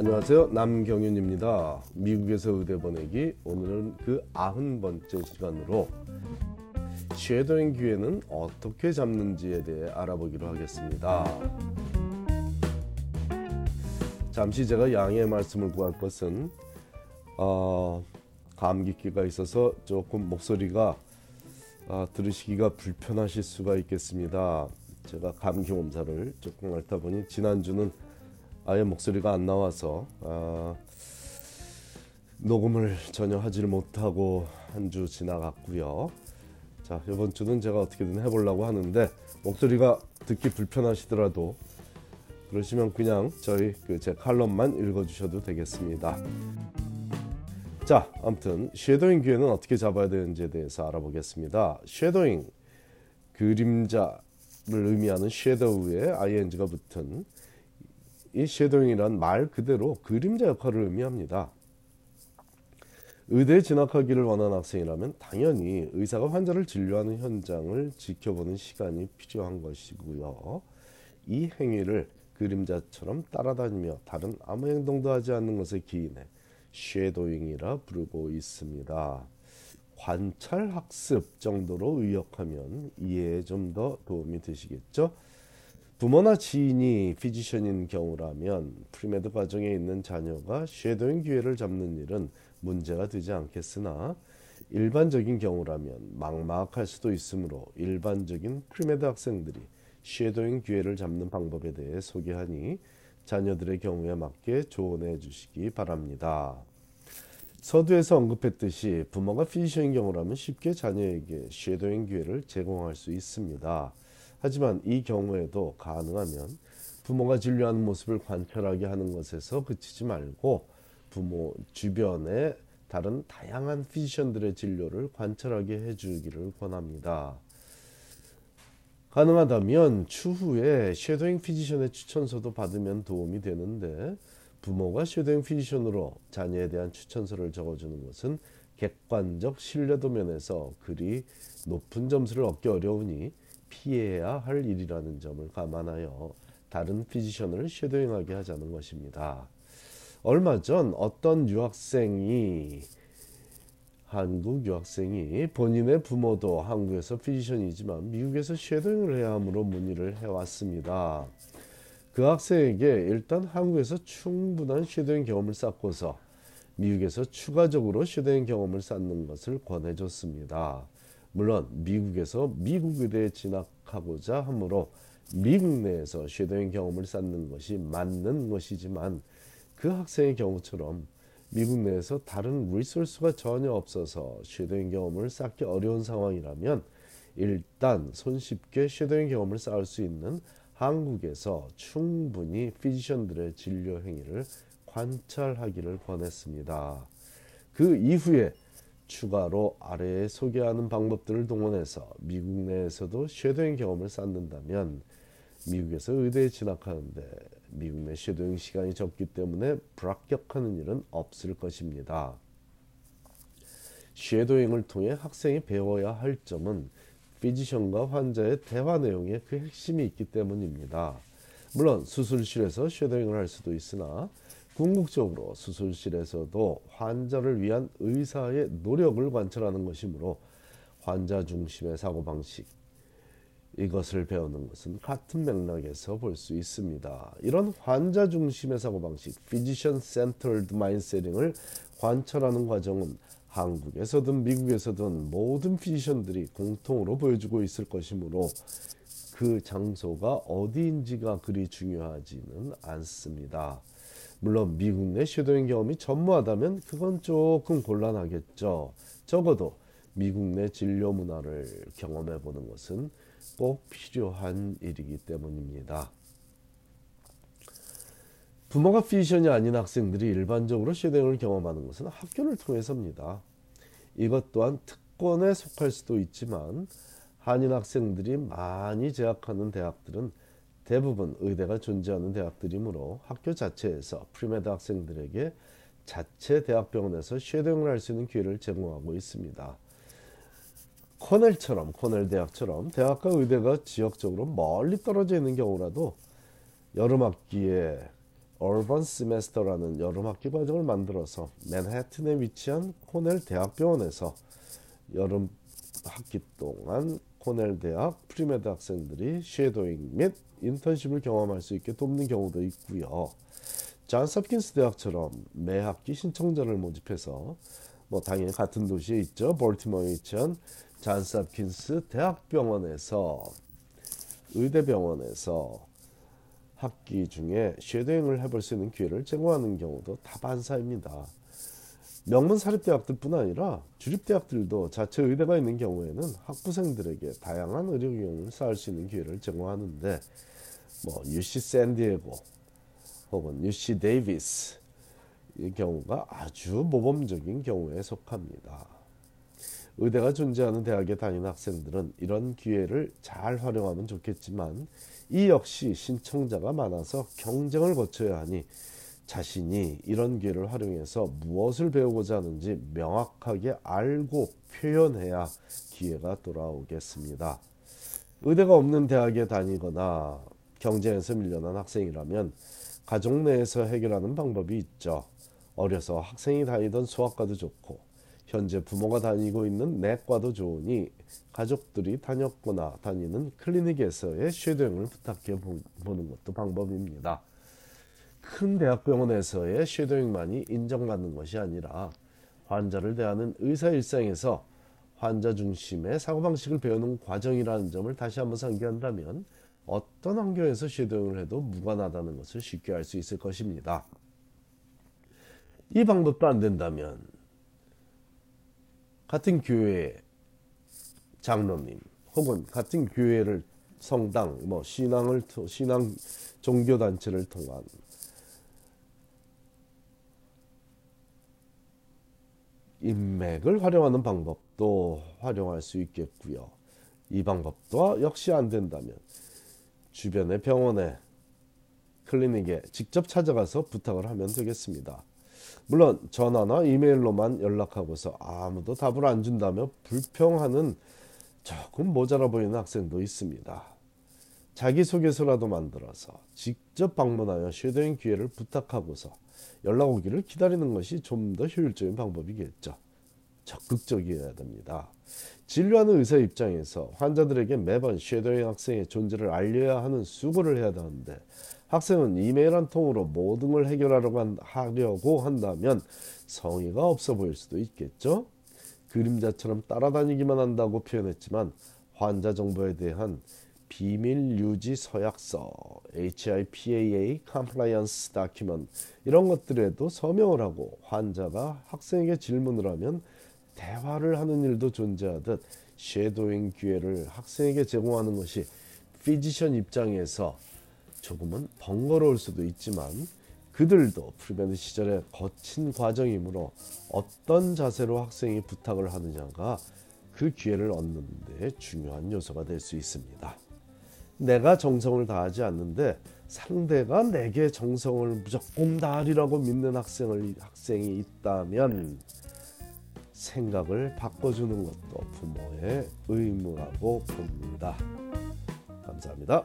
안녕하세요. 남경윤입니다. 미국에서 의대 보내기 오늘은 그 아흔 번째 시간으로 쉐도잉 기회는 어떻게 잡는지에 대해 알아보기로 하겠습니다. 잠시 제가 양해 말씀을 구할 것은 어, 감기기가 있어서 조금 목소리가 어, 들으시기가 불편하실 수가 있겠습니다. 제가 감기 몸살을 조금 앓다 보니 지난주는 아예 목소리가 안 나와서 아, 녹음을 전혀 하지를 못하고 한 주 지나갔고요. 자 이번 주는 제가 어떻게든 해보려고 하는데 목소리가 듣기 불편하시더라도 그러시면 그냥 저희 그 제 칼럼만 읽어주셔도 되겠습니다. 자 아무튼 shadowing 기회는 어떻게 잡아야 되는지에 대해서 알아보겠습니다. shadowing 그림자를 의미하는 쉐도우에 ing가 붙은 이 쉐도잉이란 말 그대로 그림자 역할을 의미합니다. 의대에 진학하기를 원하는 학생이라면 당연히 의사가 환자를 진료하는 현장을 지켜보는 시간이 필요한 것이고요. 이 행위를 그림자처럼 따라다니며 다른 아무 행동도 하지 않는 것에 기인해 쉐도잉이라 부르고 있습니다. 관찰 학습 정도로 의역하면 이해에 좀 더 도움이 되시겠죠? 부모나 지인이 physician인 경우라면 premed 과정에 있는 자녀가 shadowing 기회를 잡는 일은 문제가 되지 않겠으나 일반적인 경우라면 막막할 수도 있으므로 일반적인 premed 학생들이 shadowing 기회를 잡는 방법에 대해 소개하니 자녀들의 경우에 맞게 조언해 주시기 바랍니다. 서두에서 언급했듯이 부모가 physician인 경우라면 쉽게 자녀에게 shadowing 기회를 제공할 수 있습니다. 하지만 이 경우에도 가능하면 부모가 진료하는 모습을 관찰하게 하는 것에서 그치지 말고 부모 주변의 다른 다양한 physician들의 진료를 관찰하게 해주기를 권합니다. 가능하다면 추후에 shadowing physician의 추천서도 받으면 도움이 되는데 부모가 shadowing physician으로 자녀에 대한 추천서를 적어주는 것은 객관적 신뢰도 면에서 그리 높은 점수를 얻기 어려우니 피해야 할 일이라는 점을 감안하여 다른 physician을 shadowing하게 하자는 것입니다. 얼마 전 어떤 유학생이 한국 유학생이 본인의 부모도 한국에서 physician이지만 미국에서 shadowing을 해야 하므로 문의를 해왔습니다. 그 학생에게 일단 한국에서 충분한 shadowing 경험을 쌓고서 미국에서 추가적으로 shadowing 경험을 쌓는 것을 권해줬습니다. 물론 미국에서 미국 의대에 진학하고자 하므로 미국 내에서 shadowing 경험을 쌓는 것이 맞는 것이지만 그 학생의 경우처럼 미국 내에서 다른 resource가 전혀 없어서 shadowing 경험을 쌓기 어려운 상황이라면 일단 손쉽게 shadowing 경험을 쌓을 수 있는 한국에서 충분히 physician들의 진료 행위를 관찰하기를 권했습니다. 그 이후에 추가로 아래에 소개하는 방법들을 동원해서 미국 내에서도 shadowing 경험을 쌓는다면 미국에서 의대에 진학하는데 미국 내 shadowing 시간이 적기 때문에 불합격하는 일은 없을 것입니다. shadowing을 통해 학생이 배워야 할 점은 physician과 환자의 대화 내용에 그 핵심이 있기 때문입니다. 물론 수술실에서 shadowing을 할 수도 있으나 궁극적으로 수술실에서도 환자를 위한 의사의 노력을 관찰하는 것이므로 환자 중심의 사고방식 이것을 배우는 것은 같은 맥락에서 볼 수 있습니다. 이런 환자 중심의 사고방식 Patient Centered Mindset을 관찰하는 과정은 한국에서든 미국에서든 모든 피지션들이 공통으로 보여주고 있을 것이므로 그 장소가 어디인지가 그리 중요하지는 않습니다. 물론 미국 내 쉐도잉 경험이 전무하다면 그건 조금 곤란하겠죠. 적어도 미국 내 진료 문화를 경험해 보는 것은 꼭 필요한 일이기 때문입니다. 부모가 physician이 아닌 학생들이 일반적으로 shadowing을 경험하는 것은 학교를 통해서입니다. 이것 또한 특권에 속할 수도 있지만 한인 학생들이 많이 재학하는 대학들은 대부분 의대가 존재하는 대학들이므로 학교 자체에서 premed 학생들에게 자체 대학병원에서 shadowing을 할 수 있는 기회를 제공하고 있습니다. 코넬처럼 코넬 대학처럼 대학과 의대가 지역적으로 멀리 떨어져 있는 경우라도 여름 학기에 Urban Semester라는 여름 학기 과정을 만들어서 맨해튼에 위치한 코넬 대학병원에서 여름 학기 동안 코넬 대학 premed 학생들이 shadowing 및 인턴십을 경험할 수 있게 돕는 경우도 있고요. 존스홉킨스 대학처럼 매 학기 신청자를 모집해서 뭐 당연히 같은 도시에 있죠. 볼티모어에 위치한 존스홉킨스 대학병원에서 의대병원에서 학기 중에 shadowing을 해볼 수 있는 기회를 제공하는 경우도 다반사입니다. 명문 사립대학들뿐 아니라 주립대학들도 자체 의대가 있는 경우에는 학부생들에게 다양한 의료 경험을 쌓을 수 있는 기회를 제공하는데 뭐 UC 샌디에고 혹은 UC 데이비스 이 경우가 아주 모범적인 경우에 속합니다. 의대가 존재하는 대학에 다니는 학생들은 이런 기회를 잘 활용하면 좋겠지만 이 역시 신청자가 많아서 경쟁을 거쳐야 하니 자신이 이런 기회를 활용해서 무엇을 배우고자 하는지 명확하게 알고 표현해야 기회가 돌아오겠습니다. 의대가 없는 대학에 다니거나 경쟁에서 밀려난 학생이라면 가족 내에서 해결하는 방법이 있죠. 어려서 학생이 다니던 소아과도 좋고 현재 부모가 다니고 있는 내과도 좋으니 가족들이 다녔거나 다니는 클리닉에서의 shadowing을 부탁해 보는 것도 방법입니다. 큰 대학병원에서의 shadowing만이 인정받는 것이 아니라 환자를 대하는 의사 일상에서 환자 중심의 사고방식을 배우는 과정이라는 점을 다시 한번 상기한다면 어떤 환경에서 shadowing을 해도 무관하다는 것을 쉽게 알 수 있을 것입니다. 이 방법도 안 된다면 같은 교회 장로님 혹은 같은 교회를 성당 뭐 신앙을 신앙 종교 단체를 통한 인맥을 활용하는 방법도 활용할 수 있겠고요. 이 방법도 역시 안 된다면 주변의 병원에 클리닉에 직접 찾아가서 부탁을 하면 되겠습니다. 물론 전화나 이메일로만 연락하고서 아무도 답을 안 준다며 불평하는 조금 모자라 보이는 학생도 있습니다. 자기소개서라도 만들어서 직접 방문하여 shadowing 기회를 부탁하고서 연락 오기를 기다리는 것이 좀 더 효율적인 방법이겠죠. 적극적이어야 됩니다. 진료하는 의사 입장에서 환자들에게 매번 shadowing 학생의 존재를 알려야 하는 수고를 해야 하는데 학생은 이메일 한 통으로 모든 걸 해결하려고 한다면 성의가 없어 보일 수도 있겠죠. 그림자처럼 따라다니기만 한다고 표현했지만 환자 정보에 대한 비밀 유지 서약서, HIPAA Compliance Document 이런 것들에도 서명을 하고 환자가 학생에게 질문을 하면 대화를 하는 일도 존재하듯 쉐도잉 기회를 학생에게 제공하는 것이 physician 입장에서 조금은 번거로울 수도 있지만 그들도 pre-med 시절에 거친 과정이므로 어떤 자세로 학생이 부탁을 하느냐가 그 기회를 얻는 데 중요한 요소가 될 수 있습니다. 내가 정성을 다하지 않는데 상대가 내게 정성을 무조건 다하리라고 믿는 학생을 학생이 있다면 생각을 바꿔주는 것도 부모의 의무라고 봅니다. 감사합니다.